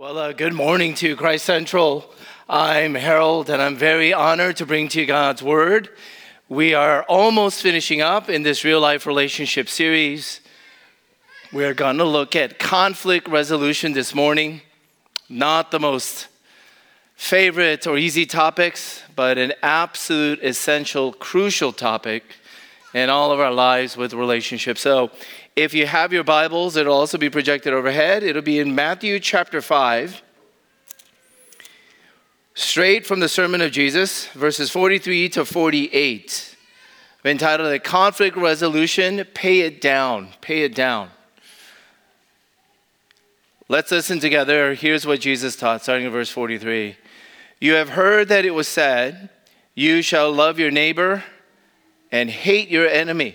Well, uh, good morning to Christ Central. I'm Harold, and I'm very honored to bring to you God's Word. We are almost finishing up in this real life relationship series. We're going to look at conflict resolution this morning. Not the most favorite or easy topics, but an absolute essential, crucial topic in all of our lives with relationships. So, if you have your Bibles, it'll also be projected overhead. It'll be in Matthew chapter 5, straight from the Sermon of Jesus, verses 43 to 48. I've entitled "The Conflict Resolution Pay It Down. Pay It Down. Let's listen together. Here's what Jesus taught, starting in verse 43. You have heard that it was said, You shall love your neighbor and hate your enemy.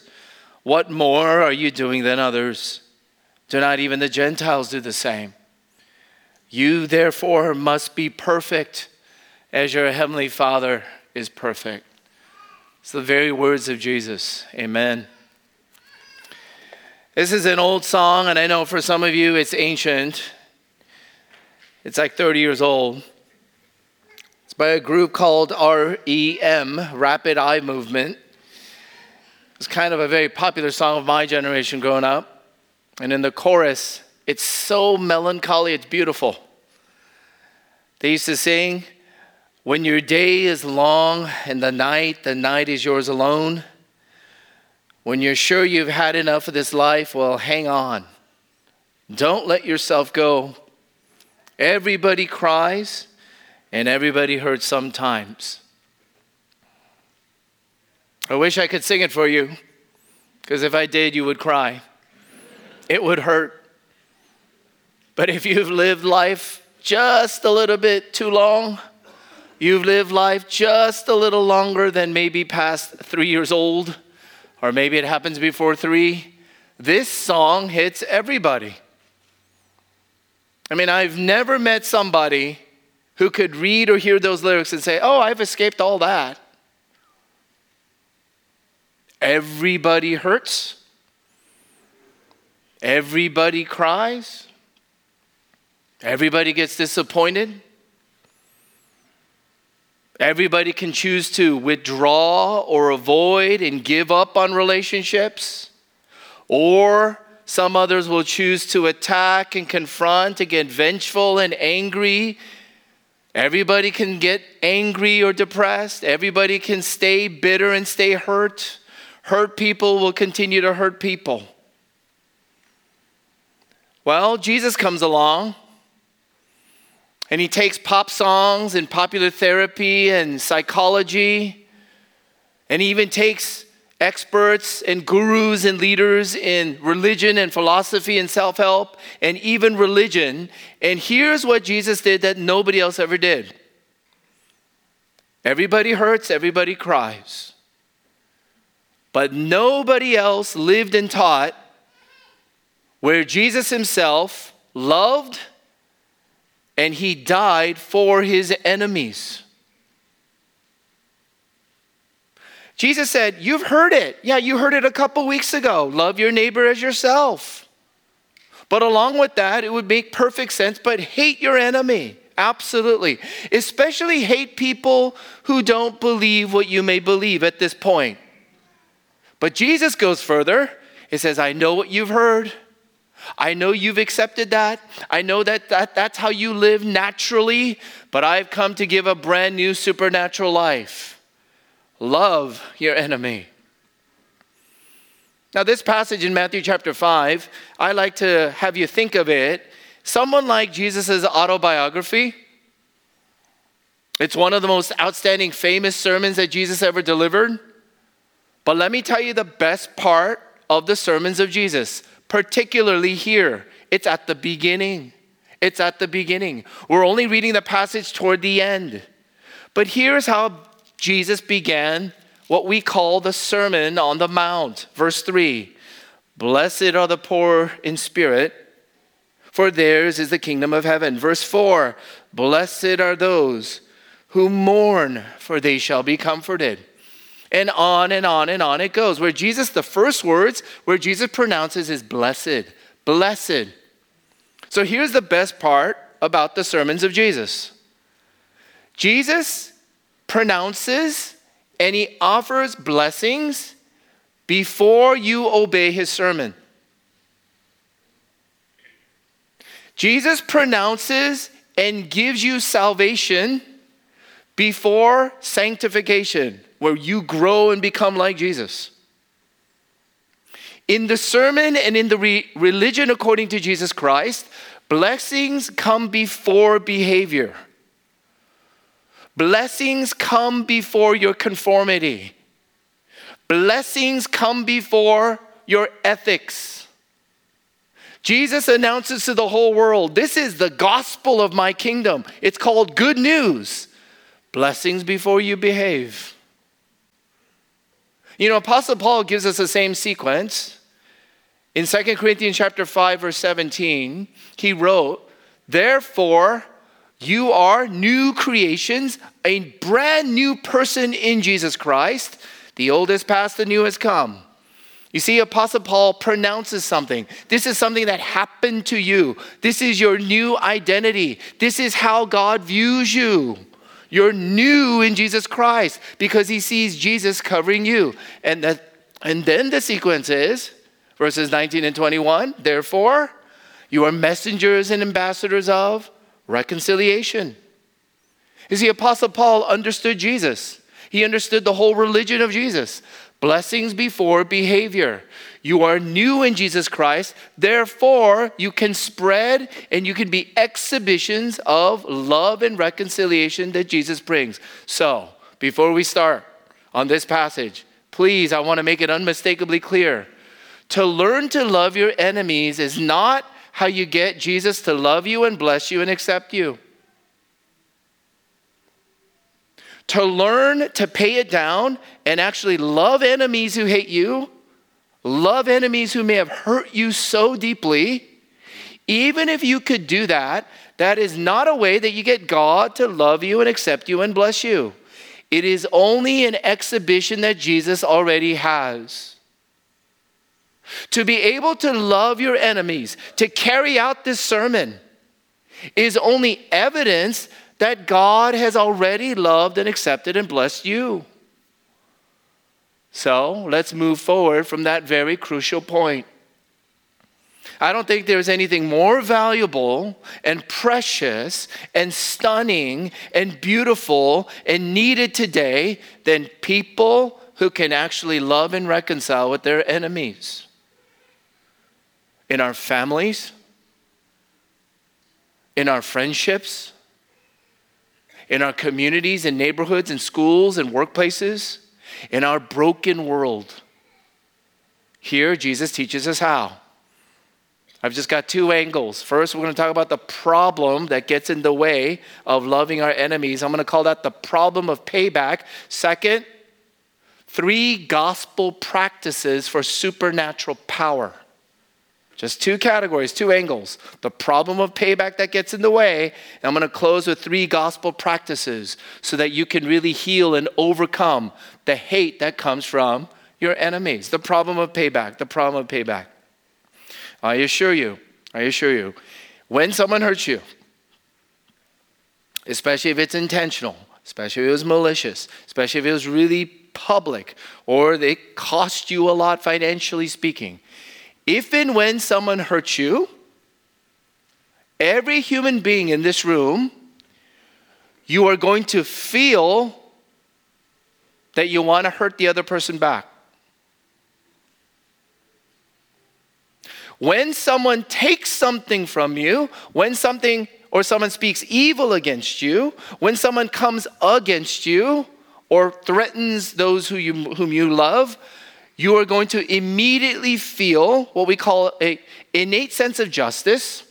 what more are you doing than others? Do not even the Gentiles do the same? You, therefore, must be perfect as your heavenly Father is perfect. It's the very words of Jesus. Amen. This is an old song, and I know for some of you it's ancient. It's like 30 years old. It's by a group called REM, Rapid Eye Movement. It's kind of a very popular song of my generation growing up. And in the chorus, it's so melancholy, it's beautiful. They used to sing, When your day is long and the night, the night is yours alone. When you're sure you've had enough of this life, well, hang on. Don't let yourself go. Everybody cries and everybody hurts sometimes. I wish I could sing it for you, because if I did, you would cry. It would hurt. But if you've lived life just a little bit too long, you've lived life just a little longer than maybe past three years old, or maybe it happens before three, this song hits everybody. I mean, I've never met somebody who could read or hear those lyrics and say, Oh, I've escaped all that. Everybody hurts. Everybody cries. Everybody gets disappointed. Everybody can choose to withdraw or avoid and give up on relationships. Or some others will choose to attack and confront and get vengeful and angry. Everybody can get angry or depressed. Everybody can stay bitter and stay hurt. Hurt people will continue to hurt people. Well, Jesus comes along and he takes pop songs and popular therapy and psychology, and he even takes experts and gurus and leaders in religion and philosophy and self help and even religion. And here's what Jesus did that nobody else ever did everybody hurts, everybody cries. But nobody else lived and taught where Jesus himself loved and he died for his enemies. Jesus said, You've heard it. Yeah, you heard it a couple weeks ago. Love your neighbor as yourself. But along with that, it would make perfect sense, but hate your enemy. Absolutely. Especially hate people who don't believe what you may believe at this point. But Jesus goes further. He says, I know what you've heard. I know you've accepted that. I know that, that that's how you live naturally, but I've come to give a brand new supernatural life. Love your enemy. Now, this passage in Matthew chapter 5, I like to have you think of it someone like Jesus' autobiography. It's one of the most outstanding, famous sermons that Jesus ever delivered. But let me tell you the best part of the sermons of Jesus, particularly here. It's at the beginning. It's at the beginning. We're only reading the passage toward the end. But here's how Jesus began what we call the Sermon on the Mount. Verse 3 Blessed are the poor in spirit, for theirs is the kingdom of heaven. Verse 4 Blessed are those who mourn, for they shall be comforted. And on and on and on it goes. Where Jesus, the first words, where Jesus pronounces is blessed. Blessed. So here's the best part about the sermons of Jesus Jesus pronounces and he offers blessings before you obey his sermon. Jesus pronounces and gives you salvation before sanctification, where you grow and become like Jesus. In the sermon and in the re- religion according to Jesus Christ, blessings come before behavior. Blessings come before your conformity. Blessings come before your ethics. Jesus announces to the whole world, This is the gospel of my kingdom. It's called good news. Blessings before you behave. You know, Apostle Paul gives us the same sequence. In 2 Corinthians chapter 5 verse 17, he wrote, "Therefore you are new creations, a brand new person in Jesus Christ. The old has passed, the new has come." You see, Apostle Paul pronounces something. This is something that happened to you. This is your new identity. This is how God views you. You're new in Jesus Christ because he sees Jesus covering you. And, that, and then the sequence is verses 19 and 21 therefore, you are messengers and ambassadors of reconciliation. You see, Apostle Paul understood Jesus. He understood the whole religion of Jesus. Blessings before behavior. You are new in Jesus Christ. Therefore, you can spread and you can be exhibitions of love and reconciliation that Jesus brings. So, before we start on this passage, please, I want to make it unmistakably clear. To learn to love your enemies is not how you get Jesus to love you and bless you and accept you. To learn to pay it down and actually love enemies who hate you Love enemies who may have hurt you so deeply. Even if you could do that, that is not a way that you get God to love you and accept you and bless you. It is only an exhibition that Jesus already has. To be able to love your enemies, to carry out this sermon, is only evidence that God has already loved and accepted and blessed you. So let's move forward from that very crucial point. I don't think there's anything more valuable and precious and stunning and beautiful and needed today than people who can actually love and reconcile with their enemies. In our families, in our friendships, in our communities and neighborhoods and schools and workplaces in our broken world. Here, Jesus teaches us how. I've just got two angles. First, we're going to talk about the problem that gets in the way of loving our enemies. I'm going to call that the problem of payback. Second, three gospel practices for supernatural power. Just two categories, two angles. The problem of payback that gets in the way. And I'm going to close with three gospel practices so that you can really heal and overcome the hate that comes from your enemies. The problem of payback, the problem of payback. I assure you, I assure you, when someone hurts you, especially if it's intentional, especially if it was malicious, especially if it was really public, or they cost you a lot financially speaking, if and when someone hurts you, every human being in this room, you are going to feel that you want to hurt the other person back. When someone takes something from you, when something or someone speaks evil against you, when someone comes against you or threatens those who you, whom you love, you are going to immediately feel what we call a innate sense of justice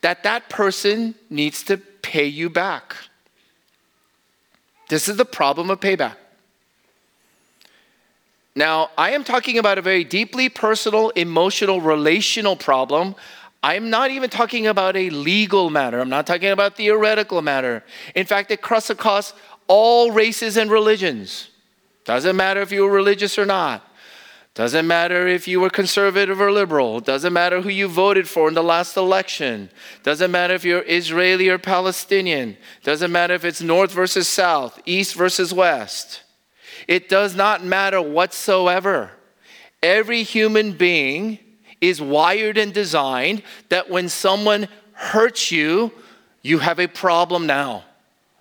that that person needs to pay you back. This is the problem of payback. Now, I am talking about a very deeply personal, emotional, relational problem. I'm not even talking about a legal matter. I'm not talking about theoretical matter. In fact, it crosses across all races and religions. Doesn't matter if you're religious or not. Doesn't matter if you were conservative or liberal. Doesn't matter who you voted for in the last election. Doesn't matter if you're Israeli or Palestinian. Doesn't matter if it's north versus south, east versus west. It does not matter whatsoever. Every human being is wired and designed that when someone hurts you, you have a problem now.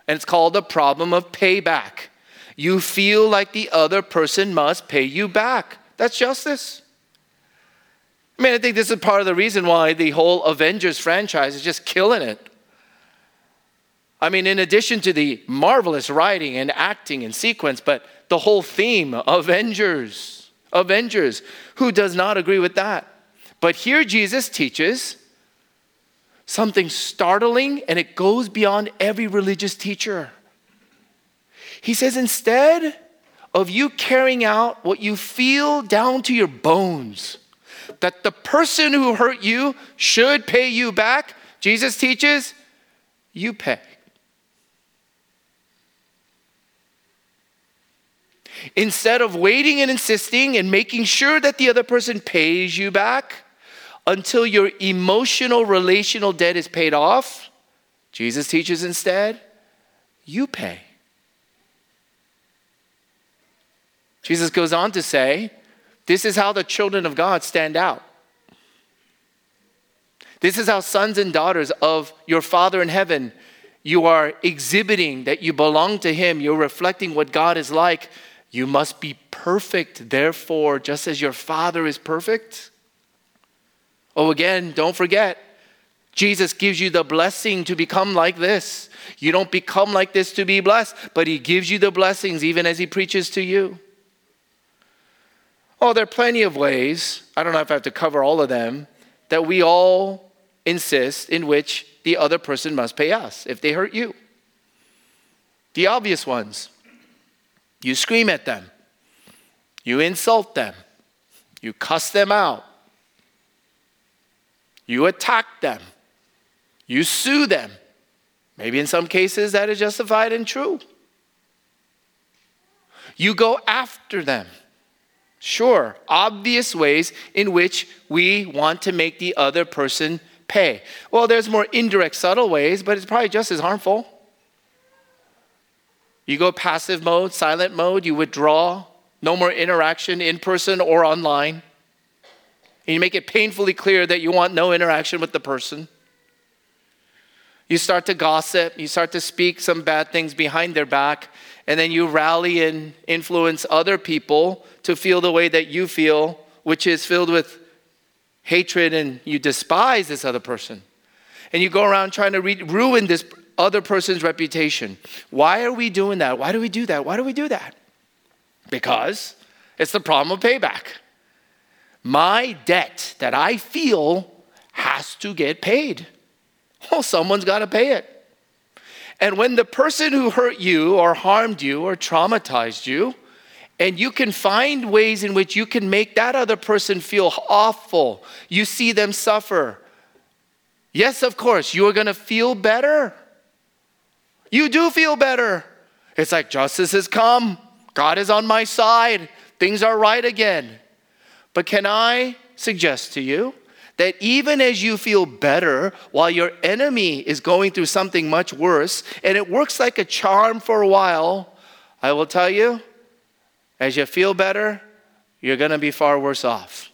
And it's called the problem of payback. You feel like the other person must pay you back. That's justice. I mean, I think this is part of the reason why the whole Avengers franchise is just killing it. I mean, in addition to the marvelous writing and acting and sequence, but the whole theme, Avengers, Avengers. Who does not agree with that? But here Jesus teaches something startling and it goes beyond every religious teacher. He says, instead, of you carrying out what you feel down to your bones, that the person who hurt you should pay you back, Jesus teaches, you pay. Instead of waiting and insisting and making sure that the other person pays you back until your emotional relational debt is paid off, Jesus teaches instead, you pay. Jesus goes on to say, This is how the children of God stand out. This is how sons and daughters of your Father in heaven, you are exhibiting that you belong to Him. You're reflecting what God is like. You must be perfect, therefore, just as your Father is perfect. Oh, again, don't forget, Jesus gives you the blessing to become like this. You don't become like this to be blessed, but He gives you the blessings even as He preaches to you. Oh, there are plenty of ways, I don't know if I have to cover all of them, that we all insist in which the other person must pay us if they hurt you. The obvious ones you scream at them, you insult them, you cuss them out, you attack them, you sue them. Maybe in some cases that is justified and true. You go after them. Sure, obvious ways in which we want to make the other person pay. Well, there's more indirect, subtle ways, but it's probably just as harmful. You go passive mode, silent mode, you withdraw, no more interaction in person or online. And you make it painfully clear that you want no interaction with the person. You start to gossip, you start to speak some bad things behind their back, and then you rally and influence other people to feel the way that you feel, which is filled with hatred and you despise this other person. And you go around trying to re- ruin this other person's reputation. Why are we doing that? Why do we do that? Why do we do that? Because it's the problem of payback. My debt that I feel has to get paid. Well, someone's got to pay it. And when the person who hurt you or harmed you or traumatized you, and you can find ways in which you can make that other person feel awful, you see them suffer. Yes, of course, you are going to feel better. You do feel better. It's like justice has come, God is on my side, things are right again. But can I suggest to you that even as you feel better while your enemy is going through something much worse, and it works like a charm for a while, I will tell you, as you feel better, you're going to be far worse off.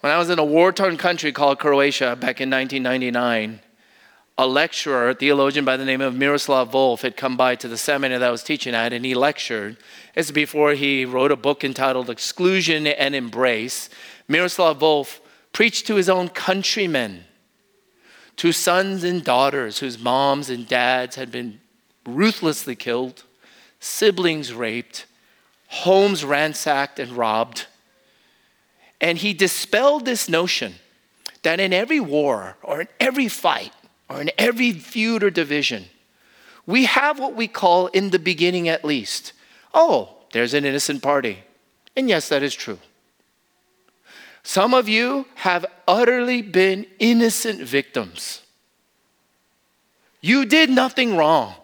When I was in a war torn country called Croatia back in 1999, a lecturer, a theologian by the name of Miroslav Volf, had come by to the seminar that I was teaching at, and he lectured. It's before he wrote a book entitled Exclusion and Embrace. Miroslav Volf preached to his own countrymen, to sons and daughters whose moms and dads had been ruthlessly killed, siblings raped, homes ransacked and robbed. And he dispelled this notion that in every war or in every fight or in every feud or division, we have what we call, in the beginning at least, oh, there's an innocent party. And yes, that is true. Some of you have utterly been innocent victims. You did nothing wrong.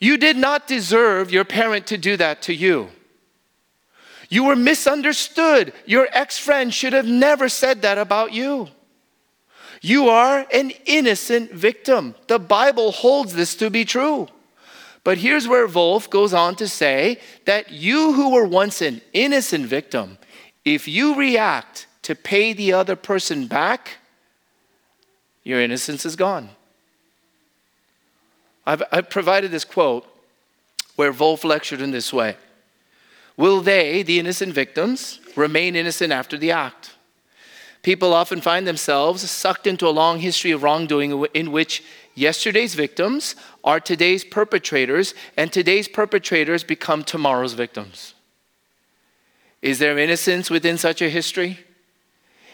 You did not deserve your parent to do that to you. You were misunderstood. Your ex friend should have never said that about you. You are an innocent victim. The Bible holds this to be true. But here's where Volf goes on to say that you who were once an innocent victim, if you react to pay the other person back, your innocence is gone. I've, I've provided this quote where Volf lectured in this way Will they, the innocent victims, remain innocent after the act? People often find themselves sucked into a long history of wrongdoing in which yesterday's victims are today's perpetrators, and today's perpetrators become tomorrow's victims. Is there innocence within such a history?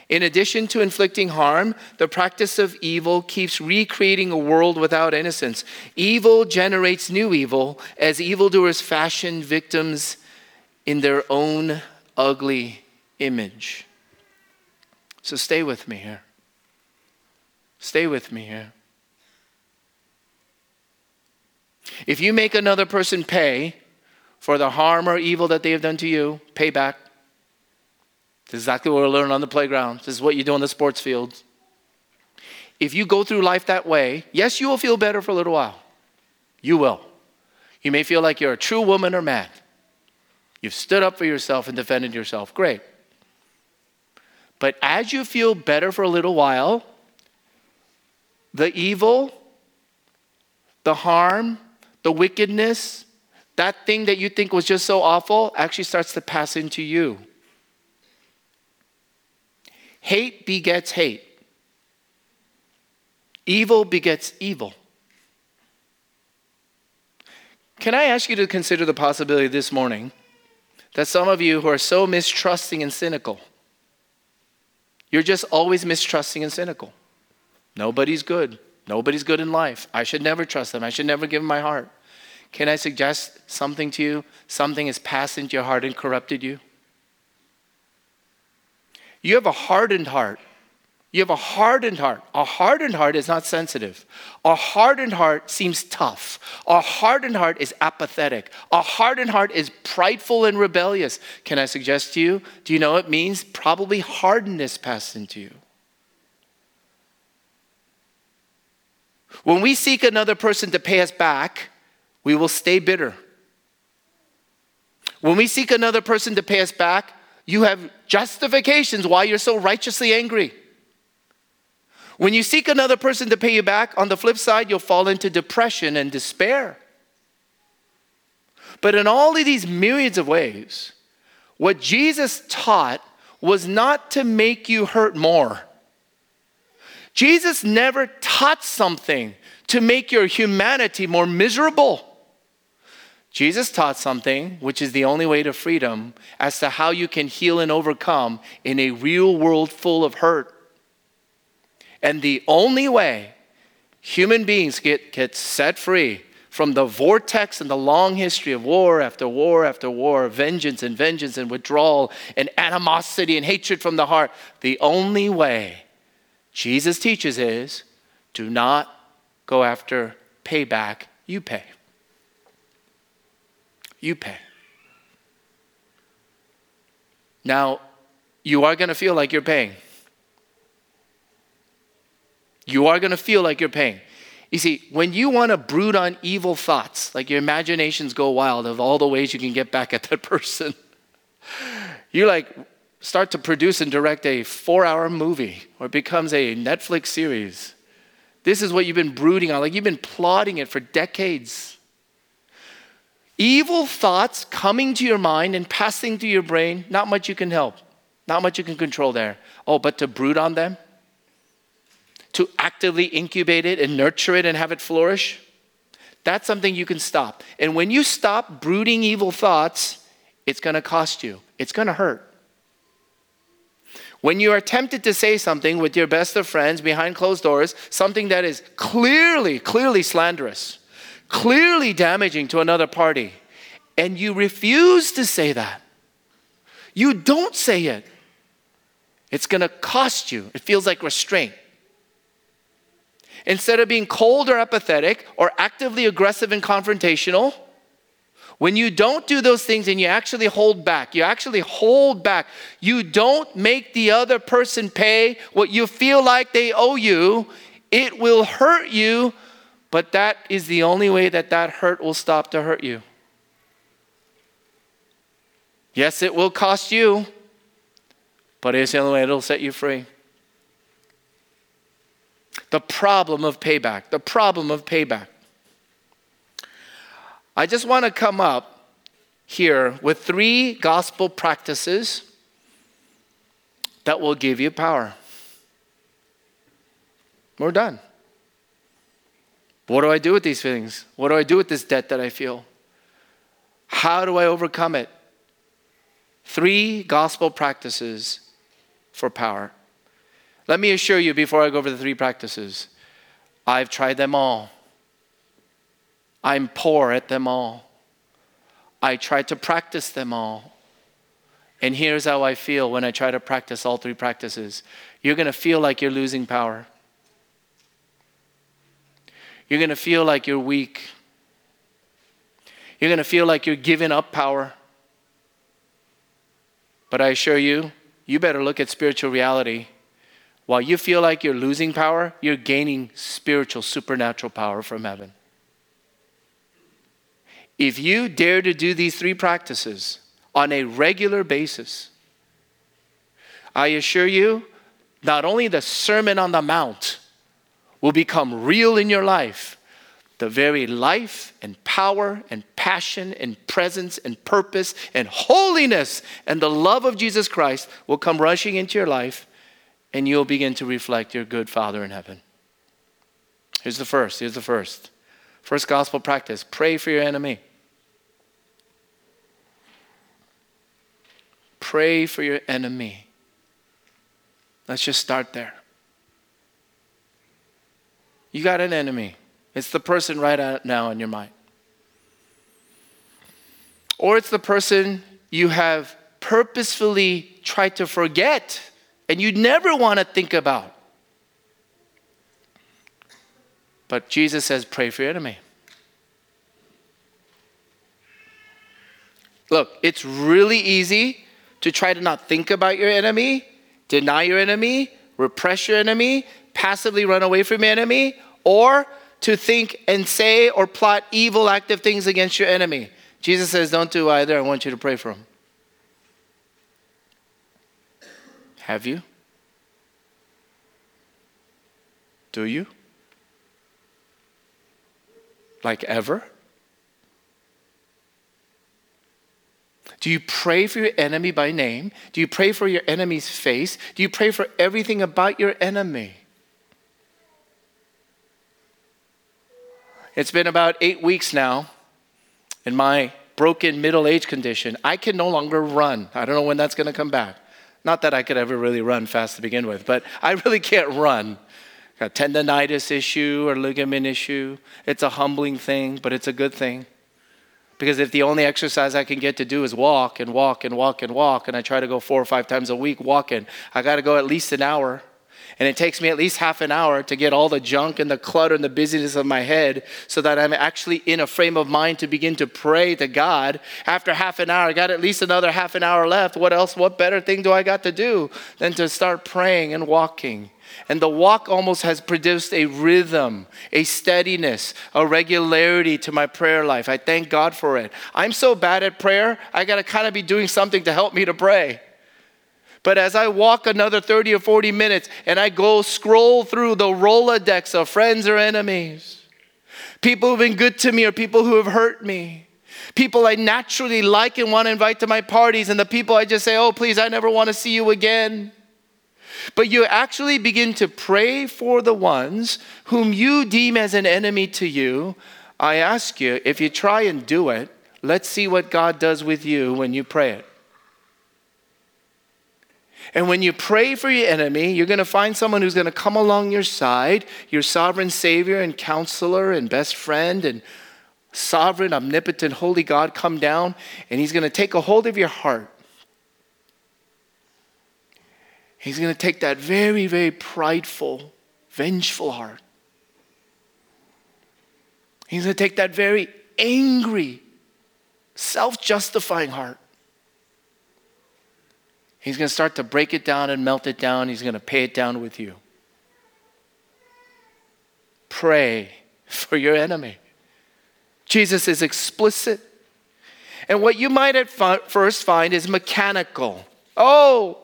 In addition to inflicting harm, the practice of evil keeps recreating a world without innocence. Evil generates new evil as evildoers fashion victims in their own ugly image. So stay with me here. Stay with me here. If you make another person pay for the harm or evil that they have done to you, pay back. This is exactly what we learn on the playground. This is what you do on the sports field. If you go through life that way, yes, you will feel better for a little while. You will. You may feel like you're a true woman or man. You've stood up for yourself and defended yourself. Great. But as you feel better for a little while, the evil, the harm, the wickedness, that thing that you think was just so awful actually starts to pass into you. Hate begets hate. Evil begets evil. Can I ask you to consider the possibility this morning that some of you who are so mistrusting and cynical, you're just always mistrusting and cynical. Nobody's good. Nobody's good in life. I should never trust them. I should never give them my heart. Can I suggest something to you? Something has passed into your heart and corrupted you. You have a hardened heart you have a hardened heart. A hardened heart is not sensitive. A hardened heart seems tough. A hardened heart is apathetic. A hardened heart is prideful and rebellious. Can I suggest to you? Do you know it means? Probably hardness passed into you. When we seek another person to pay us back, we will stay bitter. When we seek another person to pay us back, you have justifications why you're so righteously angry. When you seek another person to pay you back, on the flip side, you'll fall into depression and despair. But in all of these myriads of ways, what Jesus taught was not to make you hurt more. Jesus never taught something to make your humanity more miserable. Jesus taught something, which is the only way to freedom, as to how you can heal and overcome in a real world full of hurt. And the only way human beings get, get set free from the vortex and the long history of war after war after war, vengeance and vengeance and withdrawal and animosity and hatred from the heart, the only way Jesus teaches is do not go after payback, you pay. You pay. Now, you are going to feel like you're paying. You are going to feel like you're paying. You see, when you want to brood on evil thoughts, like your imaginations go wild of all the ways you can get back at that person, you like start to produce and direct a four hour movie or it becomes a Netflix series. This is what you've been brooding on, like you've been plotting it for decades. Evil thoughts coming to your mind and passing through your brain, not much you can help, not much you can control there. Oh, but to brood on them? To actively incubate it and nurture it and have it flourish, that's something you can stop. And when you stop brooding evil thoughts, it's going to cost you, it's going to hurt. When you are tempted to say something with your best of friends behind closed doors, something that is clearly, clearly slanderous, clearly damaging to another party, and you refuse to say that, you don't say it, it's to cost you. It feels like restraint. Instead of being cold or apathetic or actively aggressive and confrontational, when you don't do those things and you actually hold back, you actually hold back, you don't make the other person pay what you feel like they owe you, it will hurt you, but that is the only way that that hurt will stop to hurt you. Yes, it will cost you, but it's the only way it'll set you free. The problem of payback, the problem of payback. I just want to come up here with three gospel practices that will give you power. We're done. What do I do with these things? What do I do with this debt that I feel? How do I overcome it? Three gospel practices for power. Let me assure you before I go over the three practices, I've tried them all. I'm poor at them all. I try to practice them all. And here's how I feel when I try to practice all three practices you're going to feel like you're losing power. You're going to feel like you're weak. You're going to feel like you're giving up power. But I assure you, you better look at spiritual reality. While you feel like you're losing power, you're gaining spiritual, supernatural power from heaven. If you dare to do these three practices on a regular basis, I assure you, not only the Sermon on the Mount will become real in your life, the very life and power and passion and presence and purpose and holiness and the love of Jesus Christ will come rushing into your life and you'll begin to reflect your good Father in heaven. Here's the first. Here's the first. First gospel practice pray for your enemy. Pray for your enemy. Let's just start there. You got an enemy. It's the person right now in your mind. Or it's the person you have purposefully tried to forget and you never want to think about. But Jesus says, pray for your enemy. Look, it's really easy to try to not think about your enemy, deny your enemy, repress your enemy, passively run away from your enemy, or to think and say or plot evil, active things against your enemy. Jesus says, Don't do either. I want you to pray for him. Have you? Do you? Like ever? Do you pray for your enemy by name? Do you pray for your enemy's face? Do you pray for everything about your enemy? It's been about eight weeks now in my broken middle age condition. I can no longer run. I don't know when that's going to come back. Not that I could ever really run fast to begin with, but I really can't run. Got tendonitis issue or ligament issue. It's a humbling thing, but it's a good thing. Because if the only exercise I can get to do is walk and walk and walk and walk, and I try to go four or five times a week walking, I got to go at least an hour. And it takes me at least half an hour to get all the junk and the clutter and the busyness of my head so that I'm actually in a frame of mind to begin to pray to God. After half an hour, I got at least another half an hour left. What else, what better thing do I got to do than to start praying and walking? And the walk almost has produced a rhythm, a steadiness, a regularity to my prayer life. I thank God for it. I'm so bad at prayer, I got to kind of be doing something to help me to pray. But as I walk another 30 or 40 minutes and I go scroll through the Rolodex of friends or enemies, people who've been good to me or people who have hurt me, people I naturally like and want to invite to my parties, and the people I just say, oh, please, I never want to see you again. But you actually begin to pray for the ones whom you deem as an enemy to you. I ask you, if you try and do it, let's see what God does with you when you pray it. And when you pray for your enemy, you're going to find someone who's going to come along your side, your sovereign Savior and counselor and best friend and sovereign, omnipotent, holy God come down, and He's going to take a hold of your heart. He's going to take that very, very prideful, vengeful heart. He's going to take that very angry, self justifying heart. He's going to start to break it down and melt it down. He's going to pay it down with you. Pray for your enemy. Jesus is explicit. And what you might at first find is mechanical. Oh,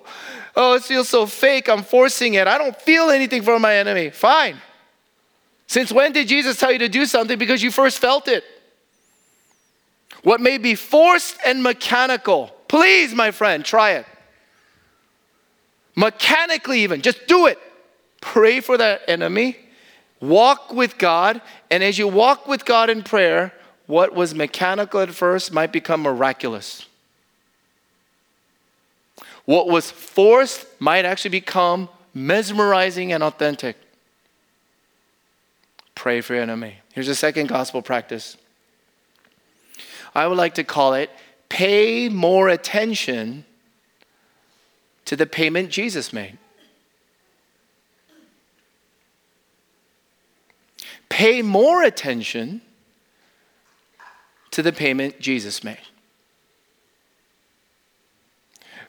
oh, it feels so fake. I'm forcing it. I don't feel anything for my enemy. Fine. Since when did Jesus tell you to do something? Because you first felt it. What may be forced and mechanical, please, my friend, try it. Mechanically, even, just do it. Pray for that enemy Walk with God, and as you walk with God in prayer, what was mechanical at first might become miraculous. What was forced might actually become mesmerizing and authentic. Pray for your enemy. Here's a second gospel practice. I would like to call it pay more attention to the payment Jesus made. pay more attention to the payment Jesus made.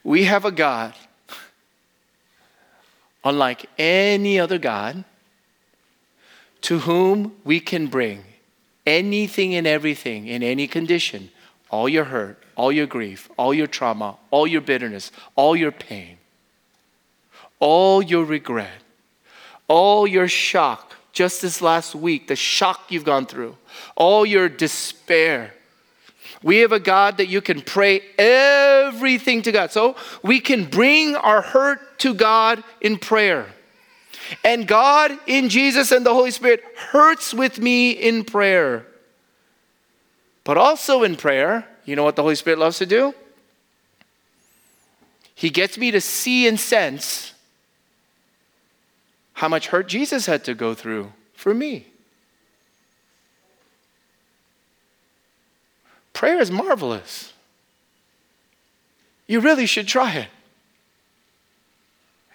We have a God, unlike any other God, to whom we can bring anything and everything in any condition all your hurt, all your grief, all your trauma, all your bitterness, all your pain, all your regret, all your shock, just this last week, the shock you've gone through, all your despair. We have a God that you can pray everything to God. So we can bring our hurt to God in prayer. And God in Jesus and the Holy Spirit hurts with me in prayer. But also in prayer, you know what the Holy Spirit loves to do? He gets me to see and sense how much hurt Jesus had to go through for me. Prayer is marvelous. You really should try it.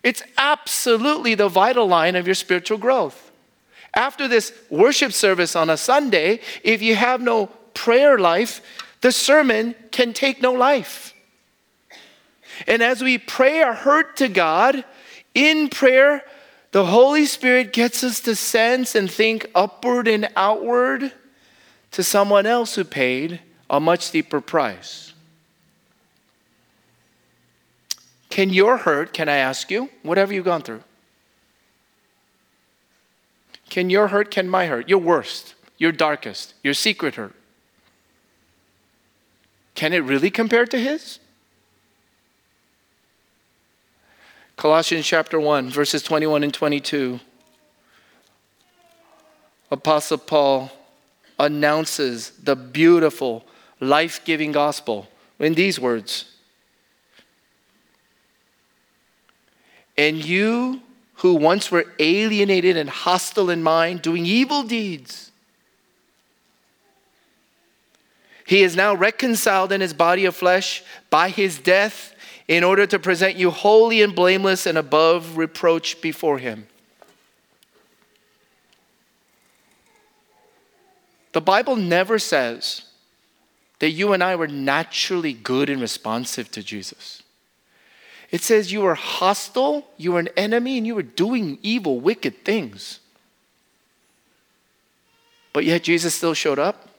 It's absolutely the vital line of your spiritual growth. After this worship service on a Sunday, if you have no prayer life, the sermon can take no life. And as we pray our hurt to God in prayer, the Holy Spirit gets us to sense and think upward and outward to someone else who paid a much deeper price. Can your hurt, can I ask you, whatever you've gone through, can your hurt, can my hurt, your worst, your darkest, your secret hurt, can it really compare to his? Colossians chapter 1, verses 21 and 22. Apostle Paul announces the beautiful, life giving gospel in these words And you who once were alienated and hostile in mind, doing evil deeds, he is now reconciled in his body of flesh by his death in order to present you holy and blameless and above reproach before Him. The Bible never says that you and I were naturally good and responsive to Jesus. It says you were hostile, you were an enemy, and you were doing evil, wicked things. But yet Jesus still showed up.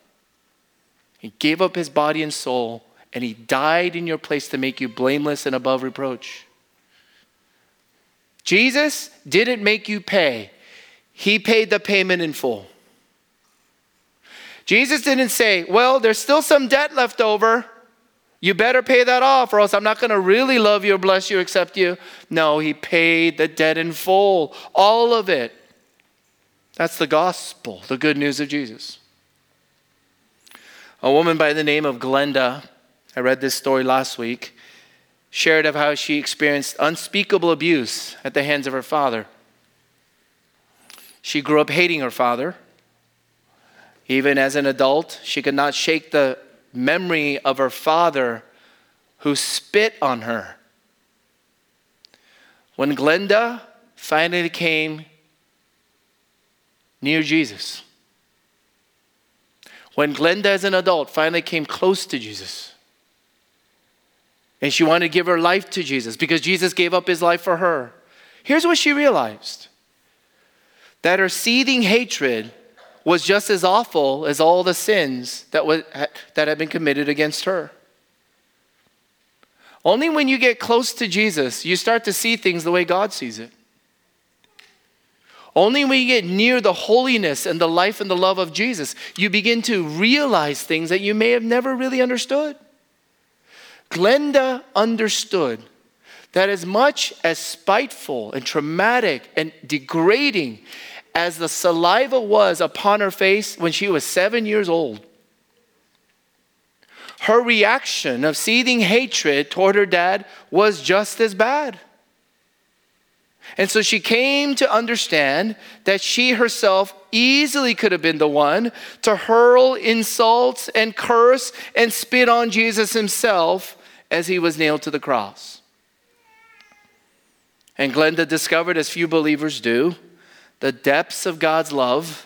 He gave up his body and soul and he died in your place to make you blameless and above reproach. Jesus didn't make you pay, he paid the payment in full. Jesus didn't say, Well, there's still some debt left over. You better pay that off, or else I'm not going to really love you or bless you, accept you. No, he paid the debt in full, all of it. That's the gospel, the good news of Jesus. A woman by the name of Glenda I read this story last week. shared of how she experienced unspeakable abuse at the hands of her father. She grew up hating her father. Even as an adult, she could not shake the memory of her father who spit on her. When Glenda finally came near Jesus, when Glenda, as an adult, finally came close to Jesus, and she wanted to give her life to Jesus because Jesus gave up his life for her, here's what she realized that her seething hatred was just as awful as all the sins that, was, that had been committed against her. Only when you get close to Jesus, you start to see things the way God sees it. Only when you get near the holiness and the life and the love of Jesus, you begin to realize things that you may have never really understood. Glenda understood that as much as spiteful and traumatic and degrading as the saliva was upon her face when she was seven years old, her reaction of seething hatred toward her dad was just as bad. And so she came to understand that she herself easily could have been the one to hurl insults and curse and spit on Jesus himself as he was nailed to the cross. And Glenda discovered, as few believers do, the depths of God's love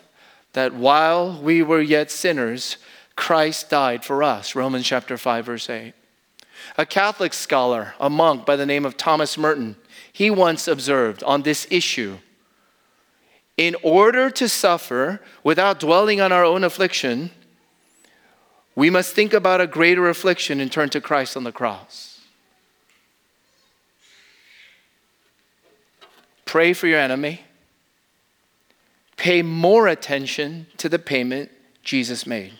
that while we were yet sinners, Christ died for us. Romans chapter 5, verse 8. A Catholic scholar, a monk by the name of Thomas Merton, he once observed on this issue in order to suffer without dwelling on our own affliction, we must think about a greater affliction and turn to Christ on the cross. Pray for your enemy. Pay more attention to the payment Jesus made.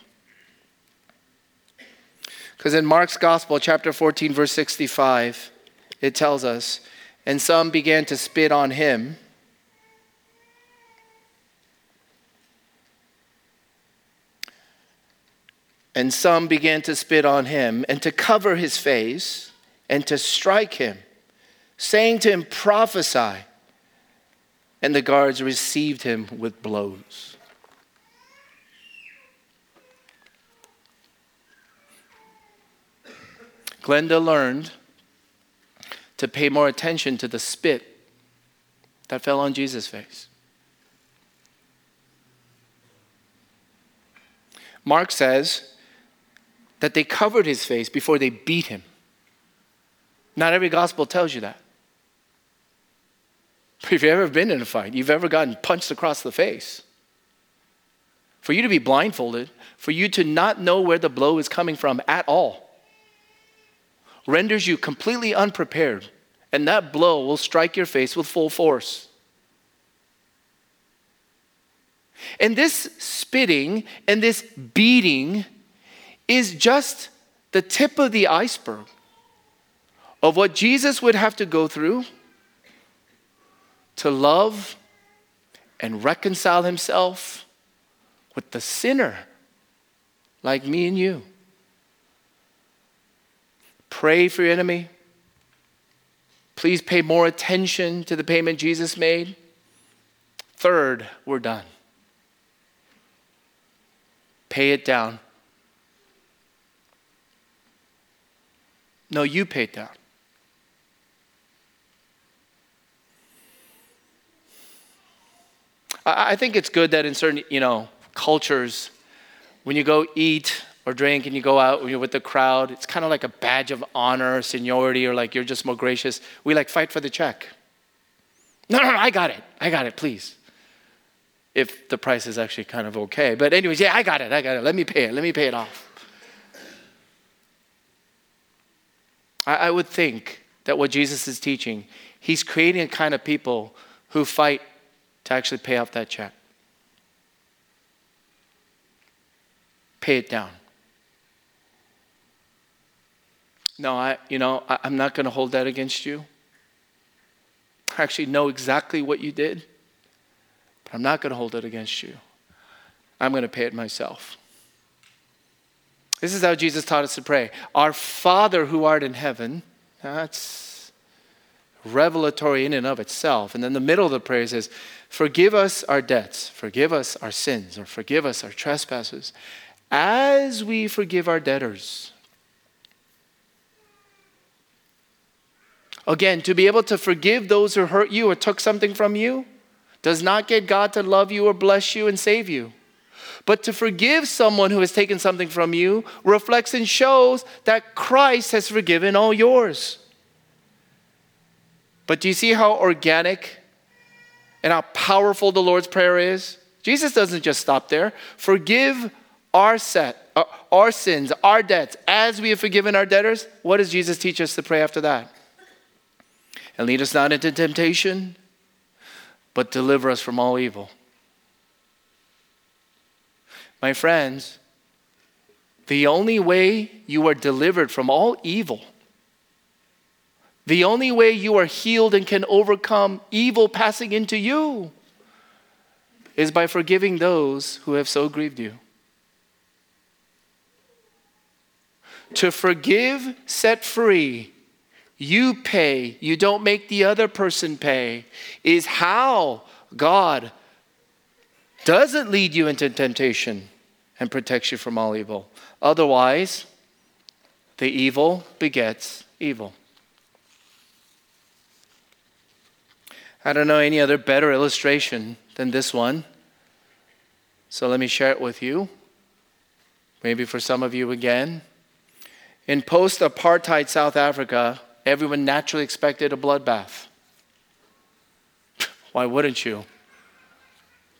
Because in Mark's Gospel, chapter 14, verse 65, it tells us, and some began to spit on him. And some began to spit on him and to cover his face and to strike him, saying to him, Prophesy. And the guards received him with blows. Glenda learned to pay more attention to the spit that fell on Jesus' face. Mark says that they covered his face before they beat him. Not every gospel tells you that. But If you've ever been in a fight, you've ever gotten punched across the face, for you to be blindfolded, for you to not know where the blow is coming from at all, renders you completely unprepared, and that blow will strike your face with full force. And this spitting and this beating is just the tip of the iceberg of what Jesus would have to go through to love and reconcile himself with the sinner like me and you. Pray for your enemy. Please pay more attention to the payment Jesus made. Third, we're done. Pay it down. No, you pay it down. I think it's good that in certain, you know, cultures, when you go eat or drink and you go out with the crowd, it's kind of like a badge of honor, seniority, or like you're just more gracious. We like fight for the check. No, no, no, I got it. I got it, please. If the price is actually kind of okay. But, anyways, yeah, I got it. I got it. Let me pay it. Let me pay it off. I, I would think that what Jesus is teaching, he's creating a kind of people who fight to actually pay off that check. Pay it down. No, I, you know, I, I'm not going to hold that against you. I actually know exactly what you did, but I'm not going to hold it against you. I'm going to pay it myself. This is how Jesus taught us to pray Our Father who art in heaven, That's revelatory in and of itself. And then the middle of the prayer says, Forgive us our debts, forgive us our sins, or forgive us our trespasses, as we forgive our debtors. Again, to be able to forgive those who hurt you or took something from you does not get God to love you or bless you and save you. But to forgive someone who has taken something from you reflects and shows that Christ has forgiven all yours. But do you see how organic and how powerful the Lord's Prayer is? Jesus doesn't just stop there. Forgive our set, uh, our sins, our debts, as we have forgiven our debtors. What does Jesus teach us to pray after that? And lead us not into temptation, but deliver us from all evil. My friends, the only way you are delivered from all evil, the only way you are healed and can overcome evil passing into you, is by forgiving those who have so grieved you. To forgive, set free, you pay, you don't make the other person pay, is how God doesn't lead you into temptation and protects you from all evil. Otherwise, the evil begets evil. I don't know any other better illustration than this one. So let me share it with you. Maybe for some of you again. In post apartheid South Africa, everyone naturally expected a bloodbath. Why wouldn't you?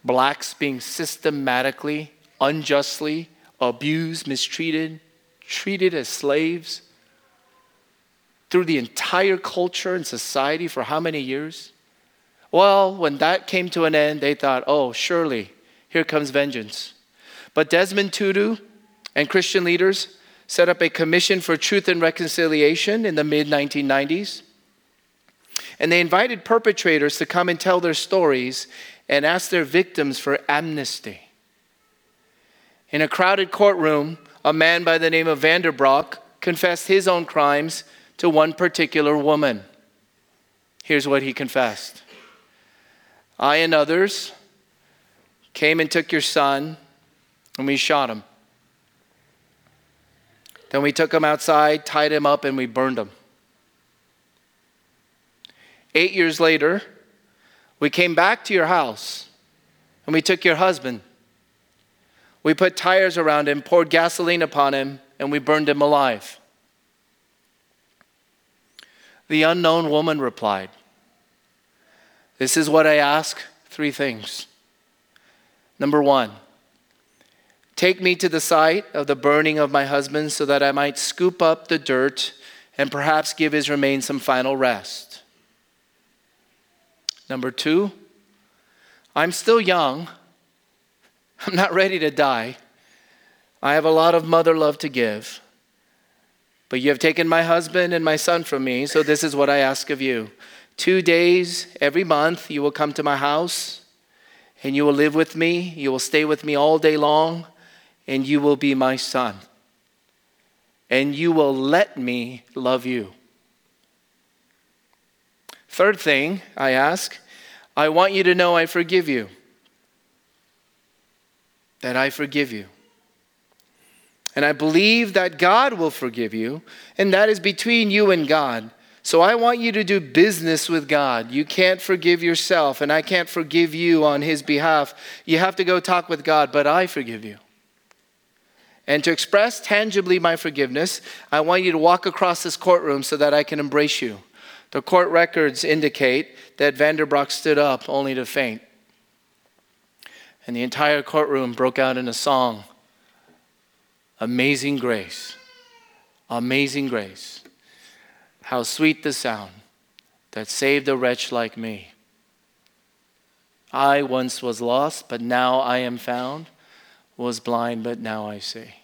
Blacks being systematically, unjustly abused, mistreated, treated as slaves through the entire culture and society for how many years? Well, when that came to an end, they thought, oh, surely, here comes vengeance. But Desmond Tutu and Christian leaders set up a commission for truth and reconciliation in the mid 1990s. And they invited perpetrators to come and tell their stories and ask their victims for amnesty. In a crowded courtroom, a man by the name of Vanderbrock confessed his own crimes to one particular woman. Here's what he confessed I and others came and took your son, and we shot him. Then we took him outside, tied him up, and we burned him. Eight years later, we came back to your house and we took your husband. We put tires around him, poured gasoline upon him, and we burned him alive. The unknown woman replied, This is what I ask three things. Number one, Take me to the site of the burning of my husband so that I might scoop up the dirt and perhaps give his remains some final rest. Number two, I'm still young. I'm not ready to die. I have a lot of mother love to give. But you have taken my husband and my son from me, so this is what I ask of you. Two days every month, you will come to my house and you will live with me. You will stay with me all day long and you will be my son. And you will let me love you. Third thing I ask, I want you to know I forgive you. That I forgive you. And I believe that God will forgive you, and that is between you and God. So I want you to do business with God. You can't forgive yourself, and I can't forgive you on His behalf. You have to go talk with God, but I forgive you. And to express tangibly my forgiveness, I want you to walk across this courtroom so that I can embrace you. The court records indicate that Vanderbrock stood up only to faint. And the entire courtroom broke out in a song Amazing Grace. Amazing Grace. How sweet the sound that saved a wretch like me. I once was lost, but now I am found was blind, but now I see.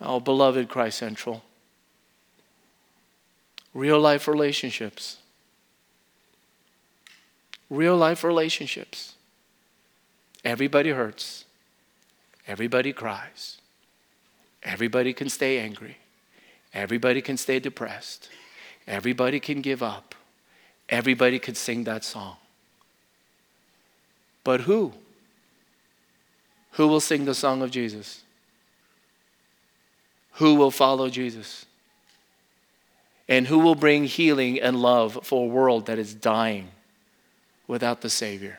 Oh, beloved Christ Central, real life relationships. Real life relationships. Everybody hurts. Everybody cries. Everybody can stay angry. Everybody can stay depressed. Everybody can give up. Everybody could sing that song. But who? Who will sing the song of Jesus? Who will follow Jesus? And who will bring healing and love for a world that is dying without the Savior?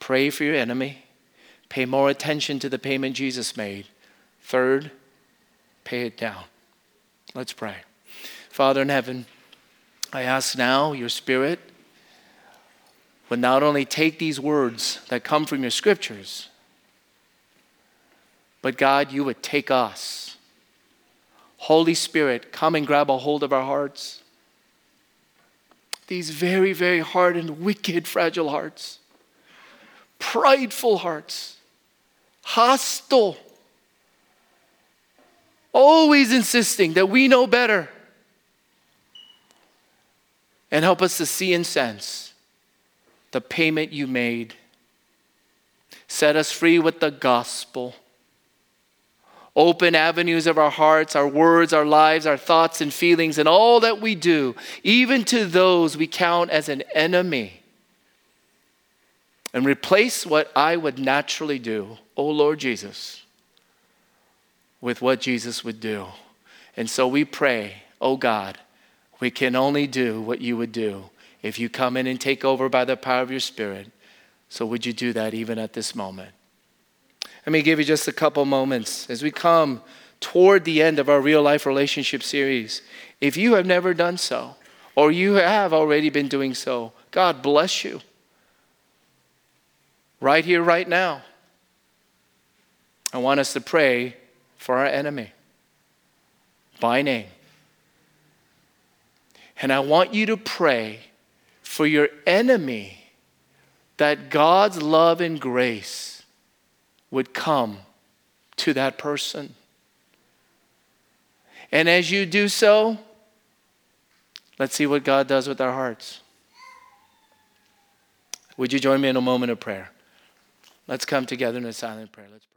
Pray for your enemy. Pay more attention to the payment Jesus made. Third, pay it down. Let's pray. Father in heaven, I ask now your Spirit would not only take these words that come from your scriptures, but God, you would take us. Holy Spirit, come and grab a hold of our hearts. These very, very hard and wicked, fragile hearts, prideful hearts, hostile, always insisting that we know better. And help us to see and sense the payment you made. Set us free with the gospel. Open avenues of our hearts, our words, our lives, our thoughts and feelings, and all that we do, even to those we count as an enemy. And replace what I would naturally do, O oh Lord Jesus, with what Jesus would do. And so we pray, oh God, we can only do what you would do if you come in and take over by the power of your Spirit. So would you do that even at this moment? Let me give you just a couple moments as we come toward the end of our real life relationship series. If you have never done so, or you have already been doing so, God bless you. Right here, right now. I want us to pray for our enemy by name. And I want you to pray for your enemy that God's love and grace would come to that person. And as you do so, let's see what God does with our hearts. Would you join me in a moment of prayer? Let's come together in a silent prayer. Let's.